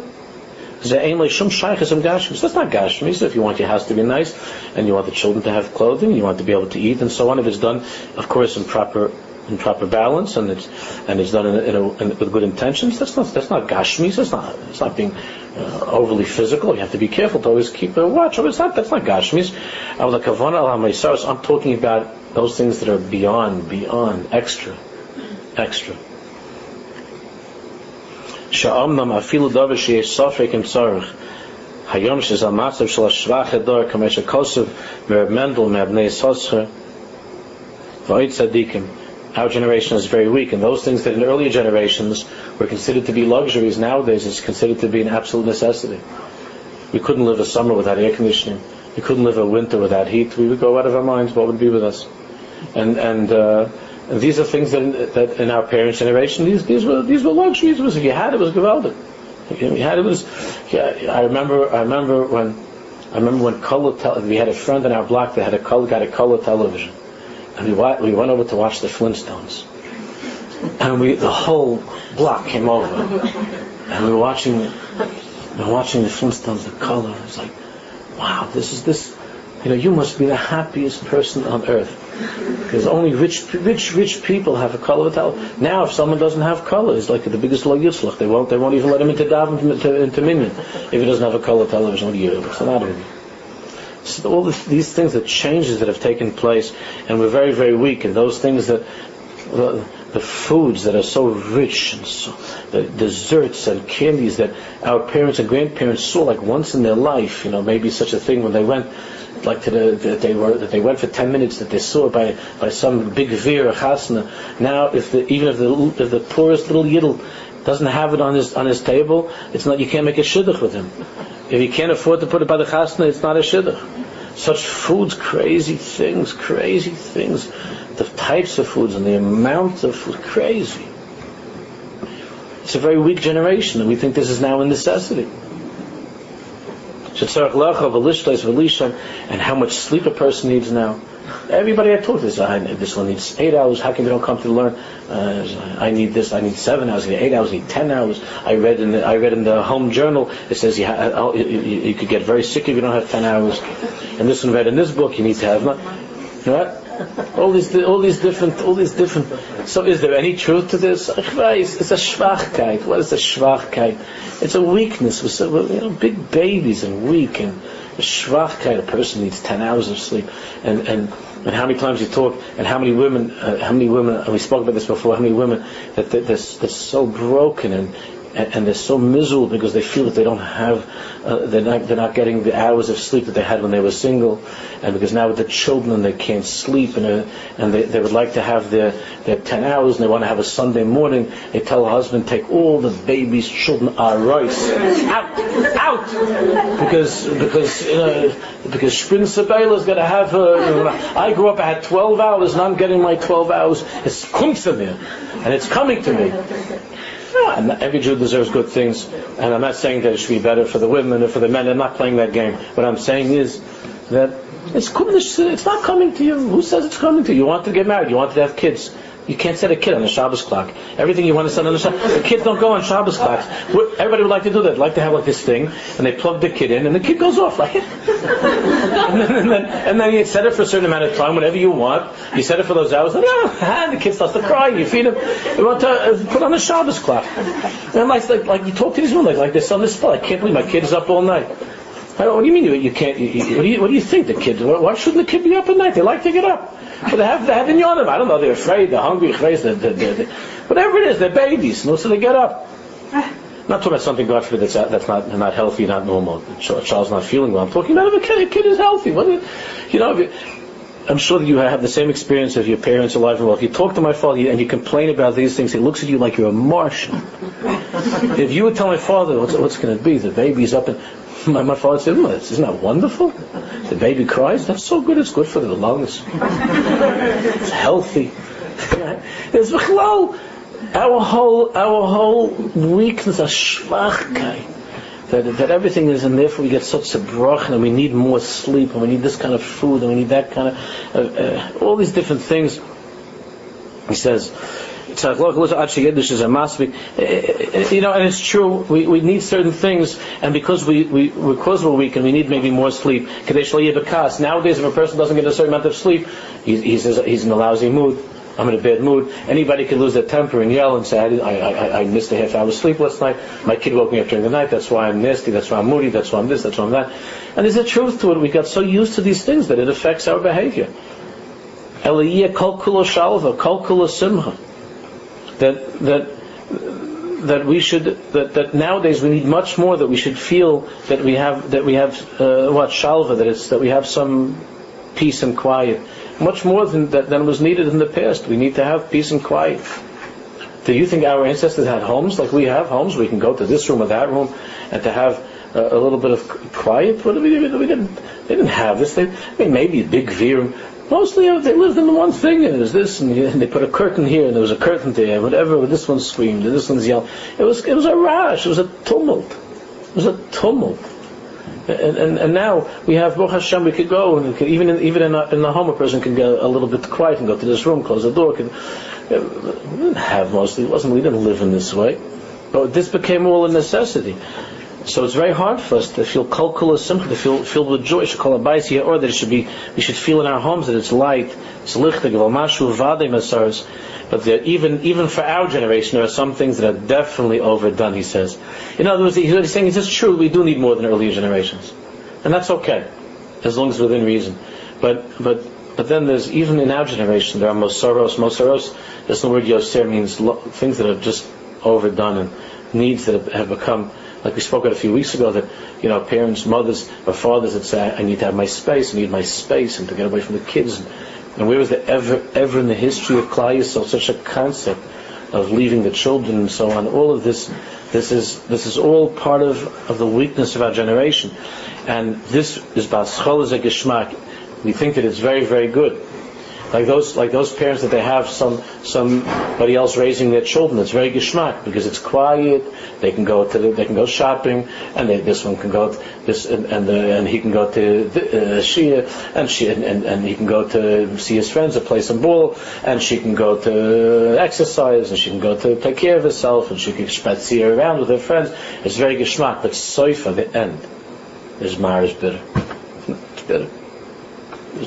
that's not gashmis. If you want your house to be nice, and you want the children to have clothing, you want to be able to eat, and so on. If it's done, of course, in proper in proper balance, and it's and it's done in in a, in, with good intentions, that's not that's not gashmis. That's not it's not being uh, overly physical. You have to be careful to always keep a watch. It's not that's not gashmis. I'm talking about those things that are beyond, beyond, extra, extra. שאומנם אפילו דבר שיש סופק עם צורך היום שזה המצב של השבח הדור כמו שכוסף מרב מנדל מאבני סוסר ואוי צדיקים our generation is very weak, and those things that in earlier generations were considered to be luxuries, nowadays is considered to be an absolute necessity. We couldn't live a summer without air conditioning. We couldn't live a winter without heat. We would go out of our minds. What would be with us? And and uh, and these are things that in, that in our parents' generation, these, these were these were luxuries. Was if you had it, was gewaldig. If you had it, was. Yeah, I remember. I remember when. I remember when color. Te- we had a friend in our block that had a color, got a color television, and we wa- we went over to watch the Flintstones, and we the whole block came over, and we were watching. We were watching the Flintstones, the color. It's like, wow, this is this. You know, you must be the happiest person on earth because only rich, rich, rich people have a color towel. Now, if someone doesn't have color, it's like the biggest lo. They won't, they won't even let him into daven into, into minyan if he doesn't have a color television. What do you? Matter with you? So all this, these things, the changes that have taken place, and we're very, very weak. And those things that the, foods that are so rich, and so, the desserts and candies that our parents and grandparents saw like once in their life. You know, maybe such a thing when they went like to the, that they were that they went for ten minutes that they saw by by some big veer or chasna. Now, if the, even if the if the poorest little yidel doesn't have it on his on his table, it's not you can't make a shidduch with him. If you can't afford to put it by the chasna, it's not a shidduch. Such foods, crazy things, crazy things. The types of foods and the amount of food, crazy. It's a very weak generation, and we think this is now a necessity and how much sleep a person needs now. Everybody I talked to this, I, this one needs eight hours. How come they don't come to learn? Uh, I need this. I need seven hours. I need eight hours. I need ten hours. I read in the I read in the home journal. It says you, ha- uh, you, you could get very sick if you don't have ten hours. And this one read in this book you need to have. You know what? All these, all these different, all these different. So, is there any truth to this? It's a schwachkeit. What is a schwachkeit? It's a weakness. We're you know, big babies and weak and a schwachkeit. A person needs ten hours of sleep, and and and how many times you talk, and how many women, uh, how many women, and we spoke about this before, how many women that they're, they're, they're so broken and and, and, they're so miserable because they feel that they don't have, uh, they're not they're not getting the hours of sleep that they had when they were single, and because now with the children they can't sleep and uh, and they, they would like to have their their ten hours and they want to have a Sunday morning. They tell the husband take all the baby's children are rice out out because because know, because Spring Sabela is going to have her. I grew up I had twelve hours and I'm getting my twelve hours. It's comes to me and it's coming to me. And every Jew deserves good things. And I'm not saying that it should be better for the women or for the men. I'm not playing that game. What I'm saying is that it's, it's not coming to you. Who says it's coming to you? You want to get married. You want to have kids. You can't set a kid on a Shabbos clock. Everything you want to set on the Shabbos. The kids don't go on Shabbos clocks. Everybody would like to do that. Like to have like this thing, and they plug the kid in, and the kid goes off like it. and, then, and, then, and then you set it for a certain amount of time, whenever you want. You set it for those hours, and, ah, the kid starts to cry. You feed him. Uh, put on a Shabbos clock. And like, like, like you talk to these women like, like this on this spell. I can't believe my kid is up all night. What do you mean you, you can't? You, what, do you, what do you think the kids? Why shouldn't the kid be up at night? They like to get up. But they have they have inyanim. I don't know. They're afraid. They're hungry. They're, they're, they're, whatever it is, they're babies. No, so they get up. Ah. Not talking about something, God forbid, that's, that's not not healthy, not normal. A child's not feeling well. I'm talking about if a kid, a kid is healthy. What, you know, you, I'm sure that you have the same experience if your parents are alive and well. If you talk to my father and you complain about these things, he looks at you like you're a Martian. if you would tell my father what's, what's going to be, the baby's up and my, my father said, well, isn't that wonderful? The baby cries. That's so good. It's good for the lungs. it's healthy. There's our whole our whole weakness, a schwachkeit. That, that everything is, and therefore we get such a brach, and we need more sleep, and we need this kind of food, and we need that kind of, uh, uh, all these different things. He says, uh, you know, and it's true, we, we need certain things, and because we, we, because we're weak and we need maybe more sleep, nowadays if a person doesn't get a certain amount of sleep, he, says he's in a lousy mood, I'm in a bad mood. Anybody can lose their temper and yell and say, I, I, I missed a half hour sleep last night. My kid woke me up during the night. That's why I'm nasty. That's why I'm moody. That's why I'm this. That's why I'm that. And there's a truth to it. We got so used to these things that it affects our behavior. Eliyah kalkula shalva, kalkula simha. That, that, that we should that, that nowadays we need much more that we should feel that we have that we have uh, what shalva that it's that we have some peace and quiet much more than, that than was needed in the past. We need to have peace and quiet. Do you think our ancestors had homes like we have homes? We can go to this room or that room and to have a, a little bit of quiet. What we, we didn't, they didn't have this. They, I mean, maybe a big view. Mostly uh, they lived in one thing, and there's this, and, and they put a curtain here, and there was a curtain there, and whatever. This one screamed, and this one's yelling. It was, it was a rush. It was a tumult. It was a tumult. And, and, and now we have Baruch Hashem, we could go, and could, even in, even in, a, in the home, a person can get a little bit quiet and go to this room, close the door. Can, we didn't have mostly, it wasn't, we didn't live in this way. But this became all a necessity. So it's very hard for us to feel kalkula simcha, to feel filled with joy. Here, or that it should be. We should feel in our homes that it's light, it's lichtig, mashu vade masaras. But there, even even for our generation, there are some things that are definitely overdone. He says. In other words, he's saying it's true. We do need more than earlier generations, and that's okay, as long as within reason. But but but then there's even in our generation there are mosaros. Mosaros. This the word yoser means lo, things that are just overdone and needs that have become like we spoke about a few weeks ago, that you know parents, mothers, or fathers that say, "I need to have my space, I need my space," and to get away from the kids. And where was there ever, ever in the history of Klal Yisrael such a concept of leaving the children and so on? All of this, this is this is all part of, of the weakness of our generation, and this is baschol geschmack. We think that it's very, very good like those like those parents that they have some somebody else raising their children. It's very geschmack because it's quiet. They can go to the, they can go shopping, and they, this one can go to this and and, the, and he can go to the, uh, Shia and she and, and, and he can go to see his friends or play some ball, and she can go to exercise and she can go to take care of herself and she can spazier around with her friends. It's very geschmack, but soifa the end is Mars bitter. It's bitter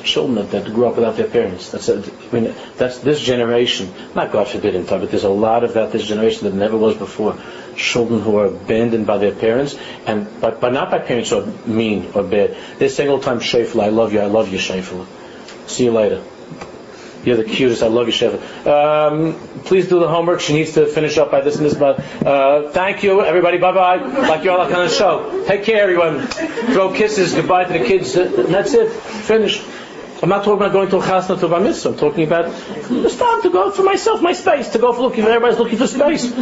children that, that grew up without their parents. That's a, I mean, that's this generation. Not God forbid in time, but there's a lot of that this generation that never was before. Children who are abandoned by their parents, and but, but not by parents who are mean or bad. They're saying all the time, "Shafla, I love you, I love you, Shafla. See you later." You're the cutest. I love you, Sheva. Um, please do the homework. She needs to finish up by this and this. But uh, thank you, everybody. Bye bye. Like you're like on the show. Take care, everyone. Throw kisses. Goodbye to the kids. And that's it. Finished. I'm not talking about going to a chasna to a mitzvah. I'm talking about it's time to go for myself, my space, to go for looking. Everybody's looking for space.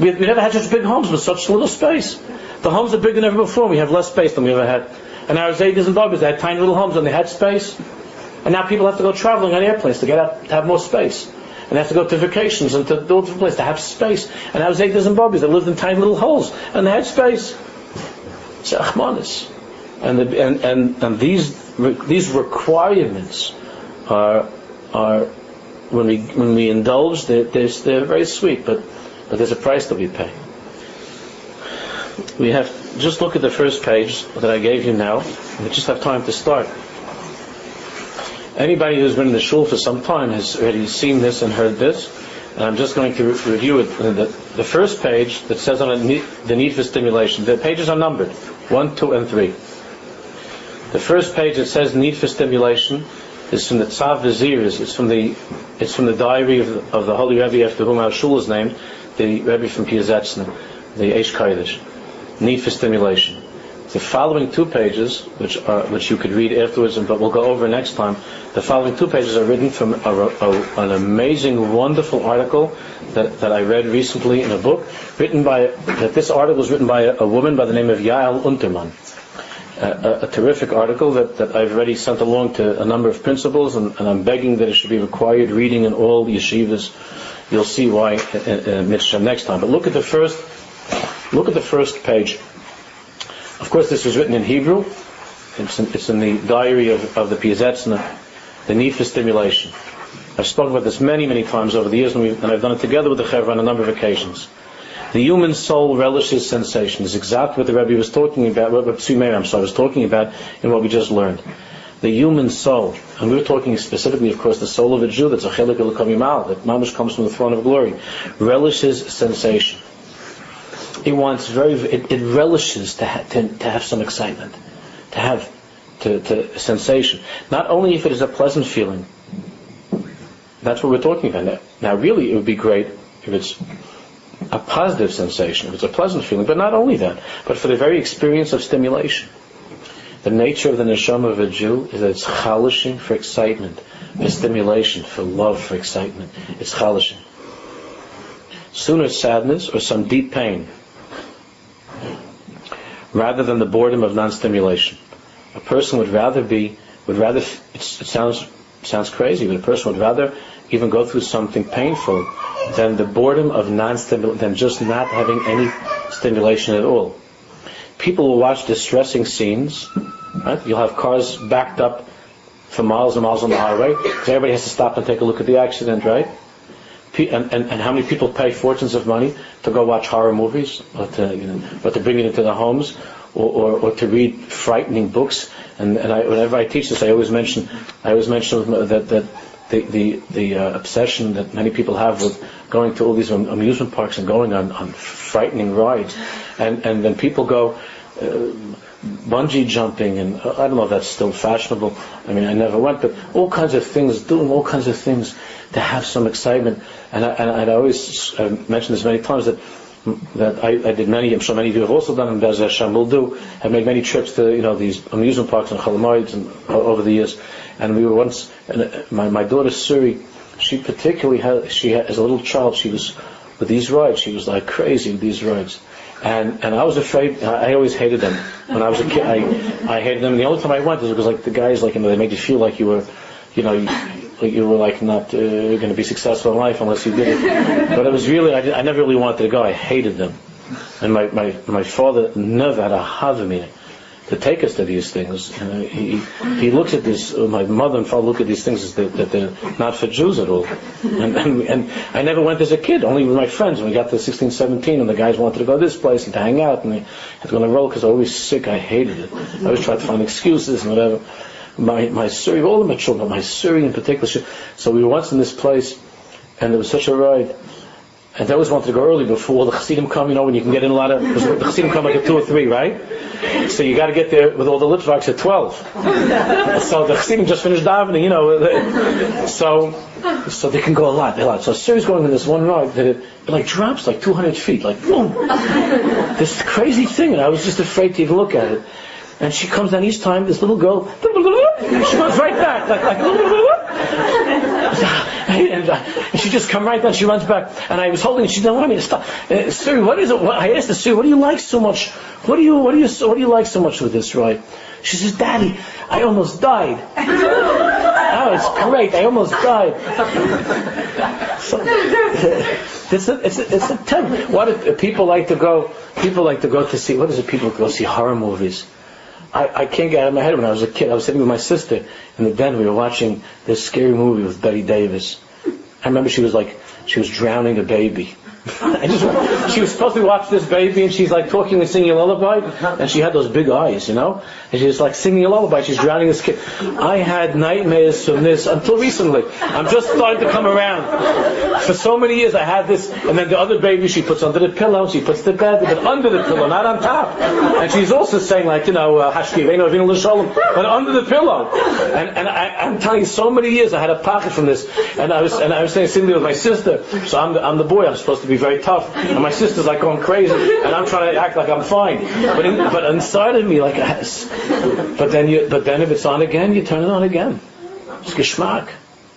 We, we never had such big homes with such little space. The homes are bigger than ever before. We have less space than we ever had. And our Zaydas and Bobbers, they had tiny little homes and they had space. And now people have to go traveling on airplanes to get to have more space. And they have to go to vacations and to all different places to have space. And now Zaydas and Bobbers, they lived in tiny little holes and they had space. It's Achmanis. And, the, and, and, and these these requirements are are when we when we indulge, they're, they're, they're very sweet, but but there's a price that we pay. We have just look at the first page that I gave you now. We just have time to start. Anybody who's been in the shul for some time has already seen this and heard this. And I'm just going to re- review it. The, the, first page that says on the need for stimulation. The pages are numbered one, two, and three. The first page that says need for stimulation is from the Tzav V'Ziruz. It's from the it's from the diary of the, of the Holy Rebbe after whom our shul is named, the Rebbe from Piazetzna, the Eish Kodesh. Need for stimulation. The following two pages, which are which you could read afterwards, but we'll go over next time. The following two pages are written from a, a, an amazing, wonderful article that, that I read recently in a book, written by that this article was written by a, a woman by the name of Yael Unterman. a, a, terrific article that, that I've already sent along to a number of principals, and, and I'm begging that it should be required reading in all yeshivas. You'll see why uh, uh, uh, in, in next time. But look at the first, look at the first page. Of course, this was written in Hebrew. It's in, it's in the diary of, of the Piazetzna, the need for stimulation. I've spoken about this many, many times over the years, and, and I've done it together with the Chevra on a number of occasions. The human soul relishes sensation. Is exactly what the Rebbe was talking about, what Meir, I'm sorry, was talking about in what we just learned. The human soul, and we're talking specifically, of course, the soul of a Jew, that's a chelik that mamash comes from the throne of glory, relishes sensation. It wants very, it, it relishes to, ha, to, to have some excitement, to have to, to sensation. Not only if it is a pleasant feeling, that's what we're talking about now. Now, really, it would be great if it's a positive sensation, if it's a pleasant feeling, but not only that, but for the very experience of stimulation. The nature of the neshama of a Jew is that it's chalishing for excitement, for stimulation, for love, for excitement. It's chalishing. Sooner sadness or some deep pain, rather than the boredom of non-stimulation. A person would rather be, would rather, it sounds, sounds crazy, but a person would rather even go through something painful than the boredom of non-stimulation, than just not having any stimulation at all. People will watch distressing scenes, right? You'll have cars backed up for miles and miles on the highway, because everybody has to stop and take a look at the accident, right? And, and, and, how many people pay fortunes of money to go watch horror movies, or to, you know, or to bring it into their homes, or, or, or, to read frightening books. And, and I, whenever I teach this, I always mention, I always mention that, that the the, the uh, obsession that many people have with going to all these amusement parks and going on, on frightening rides, and and then people go. Uh, bungee jumping and uh, I don't know if that's still fashionable. I mean, I never went, but all kinds of things, doing all kinds of things to have some excitement. And, I, and I'd always uh, mentioned this many times that that I, I, did many, I'm sure many of you have also done, and Bez Hashem will do, have made many trips to, you know, these amusement parks and Chol Hamoeds and over the years. And we were once, uh, my, my daughter Suri, she particularly had, she had, as a little child, she was, with these rides, she was like crazy with these rides. And, and I was afraid, I always hated them. When I was a kid, I, I hated them. And the only time I went was because like the guys, like, you know, they made you feel like you were, you know, you, you were like not uh, going to be successful in life unless you did it. But it was really, I, did, I never really wanted to go. I hated them. And my, my, my father never had a havamina to take us to these things. Uh, he, he looks at this, my mother and father look at these things as they, that they're not for Jews at all. And, and, and, I never went as a kid, only with my friends. When we got to 16, 17, and the guys wanted to go to this place and to hang out, and they had to go on the road because I was always sick. I hated it. I always tried to find excuses and whatever. My, my Suri, all of my children, but my Suri in particular. So we were once in this place, and there was such a ride and they always wanted to go early before the Chassidim come, you know, when you can get in a lot of, the Chassidim come like at 2 or 3, right? So you got to get there with all the Litvaks at 12. so the Chassidim just finished davening, you know. So, so they can go a lot, a lot. So Siri's going in this one ride that it, it like drops like 200 feet, like boom. this crazy thing, and I was just afraid to even look at it. And she comes down each time, this little girl, she runs right back, like, like, and, uh, and she just come right down, she runs back. And I was holding, she didn't want me to stop. Uh, Siri, what is it? What, I asked her, Siri, what do you like so much? What do you, what do you, what do you like so much with this ride? She says, Daddy, I almost died. oh, it's great. I almost died. So, it's a, it's a, it's a temp. What people like to go? People like to go to see. What is it? People go see horror movies. I, I can't get out of my head when I was a kid. I was sitting with my sister in the den. We were watching this scary movie with Bette Davis. I remember she was like, she was drowning a baby. I just, she was supposed to watch this baby, and she's like talking and singing a lullaby, and she had those big eyes, you know, and she's like singing a lullaby. She's drowning this kid. I had nightmares from this until recently. I'm just starting to come around. For so many years, I had this, and then the other baby she puts under the pillow. She puts the bed, but under the pillow, not on top. And she's also saying like, you know, uh, Hashkivenu Avinu L'Shalom, but under the pillow. And and I, am telling you, so many years I had a pocket from this, and I was and I was saying there with my sister. So I'm the, I'm the boy. I'm supposed to be very tough, and my sister's like going crazy, and I'm trying to act like I'm fine. But in, but inside of me, like, but then you, but then if it's on again, you turn it on again. It's geschmack.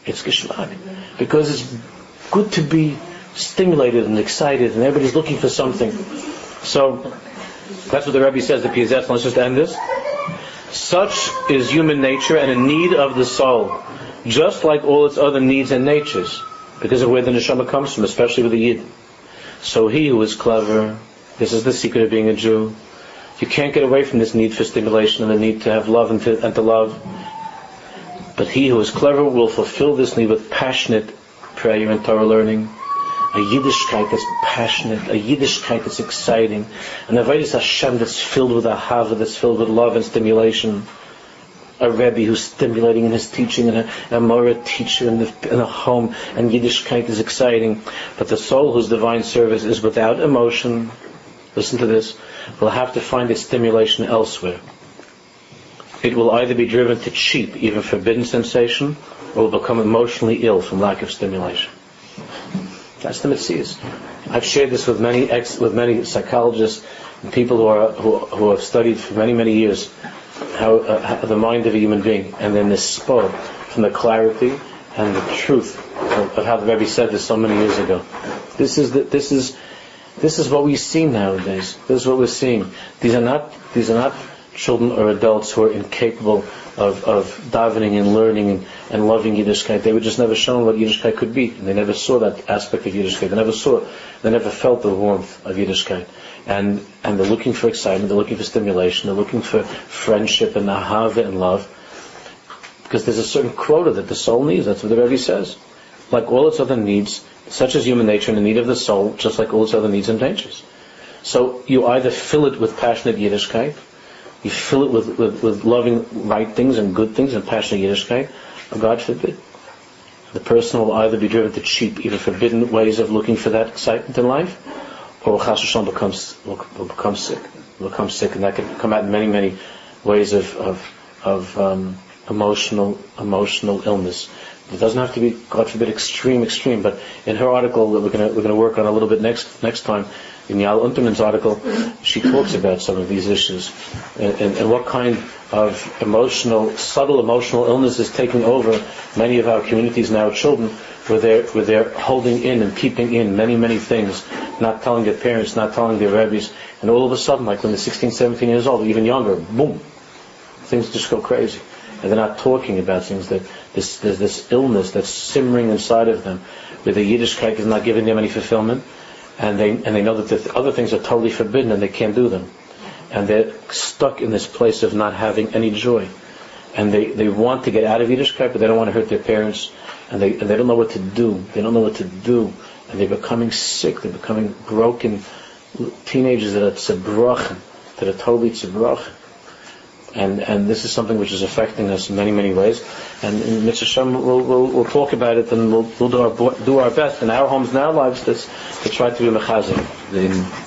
It's geschmack because it's good to be stimulated and excited, and everybody's looking for something. So that's what the Rebbe says. The Piazetz. Let's just end this. Such is human nature and a need of the soul, just like all its other needs and natures, because of where the neshama comes from, especially with the yid. So he who is clever, this is the secret of being a Jew. You can't get away from this need for stimulation and the need to have love and to, and to love. But he who is clever will fulfill this need with passionate prayer and Torah learning, a Yiddishkeit that's passionate, a Yiddishkeit that's exciting, an Avodah Hashem that's filled with ahava, that's filled with love and stimulation. A Rebbe who's stimulating in his teaching, and a, a Mora teacher in, the, in a home, and Yiddishkeit is exciting. But the soul whose divine service is without emotion, listen to this, will have to find its stimulation elsewhere. It will either be driven to cheap, even forbidden sensation, or will become emotionally ill from lack of stimulation. That's the mitzvahs. I've shared this with many ex, with many psychologists and people who are who, who have studied for many many years how, uh, the mind of a human being, and then this spoke from the clarity and the truth of, of, how the Rebbe said this so many years ago. This is the, this is this is what we see nowadays. This is what we're seeing. These are not these are not children or adults who are incapable of, of davening and learning and, and loving Yiddishkeit. They were just never shown what Yiddishkeit could be. And they never saw that aspect of Yiddishkeit. They never saw, they never felt the warmth of Yiddishkeit. And, and they're looking for excitement, they're looking for stimulation, they're looking for friendship and ahava and love. Because there's a certain quota that the soul needs. That's what the Rebbe says. Like all its other needs, such as human nature and the need of the soul, just like all its other needs and natures. So you either fill it with passionate Yiddishkeit, you fill it with, with, with loving right things and good things and passionate Yiddishkeit, or God forbid. The person will either be driven to cheap, even forbidden ways of looking for that excitement in life, or Chas becomes will, will become sick, will become sick, and that can come out in many, many ways of of, of um, emotional emotional illness. It doesn't have to be, God forbid, extreme, extreme. But in her article that we're going to we're to work on a little bit next next time, in Yael Unterman's article, she talks about some of these issues and, and, and, what kind of emotional, subtle emotional illness is taking over many of our communities now, children, where they're, where they're holding in and keeping in many, many things, not telling their parents, not telling their rabbis, and all of a sudden, like when they're 16, 17 years old, even younger, boom, things just go crazy. And they're not talking about things that this, there's this illness that's simmering inside of them, where the Yiddishkeit is not giving them any fulfillment, and they and they know that the other things are totally forbidden and they can't do them, and they're stuck in this place of not having any joy, and they, they want to get out of Yiddishkeit, but they don't want to hurt their parents, and they and they don't know what to do. They don't know what to do, and they're becoming sick. They're becoming broken teenagers that are tzibrochen, that are totally tzibrochen. And, and this is something which is affecting us in many, many ways. And Mr. Mitzvah we'll, we'll, we'll, talk about it and we'll, we'll do, our, do our best in our homes and our lives to, to try to be mechazik.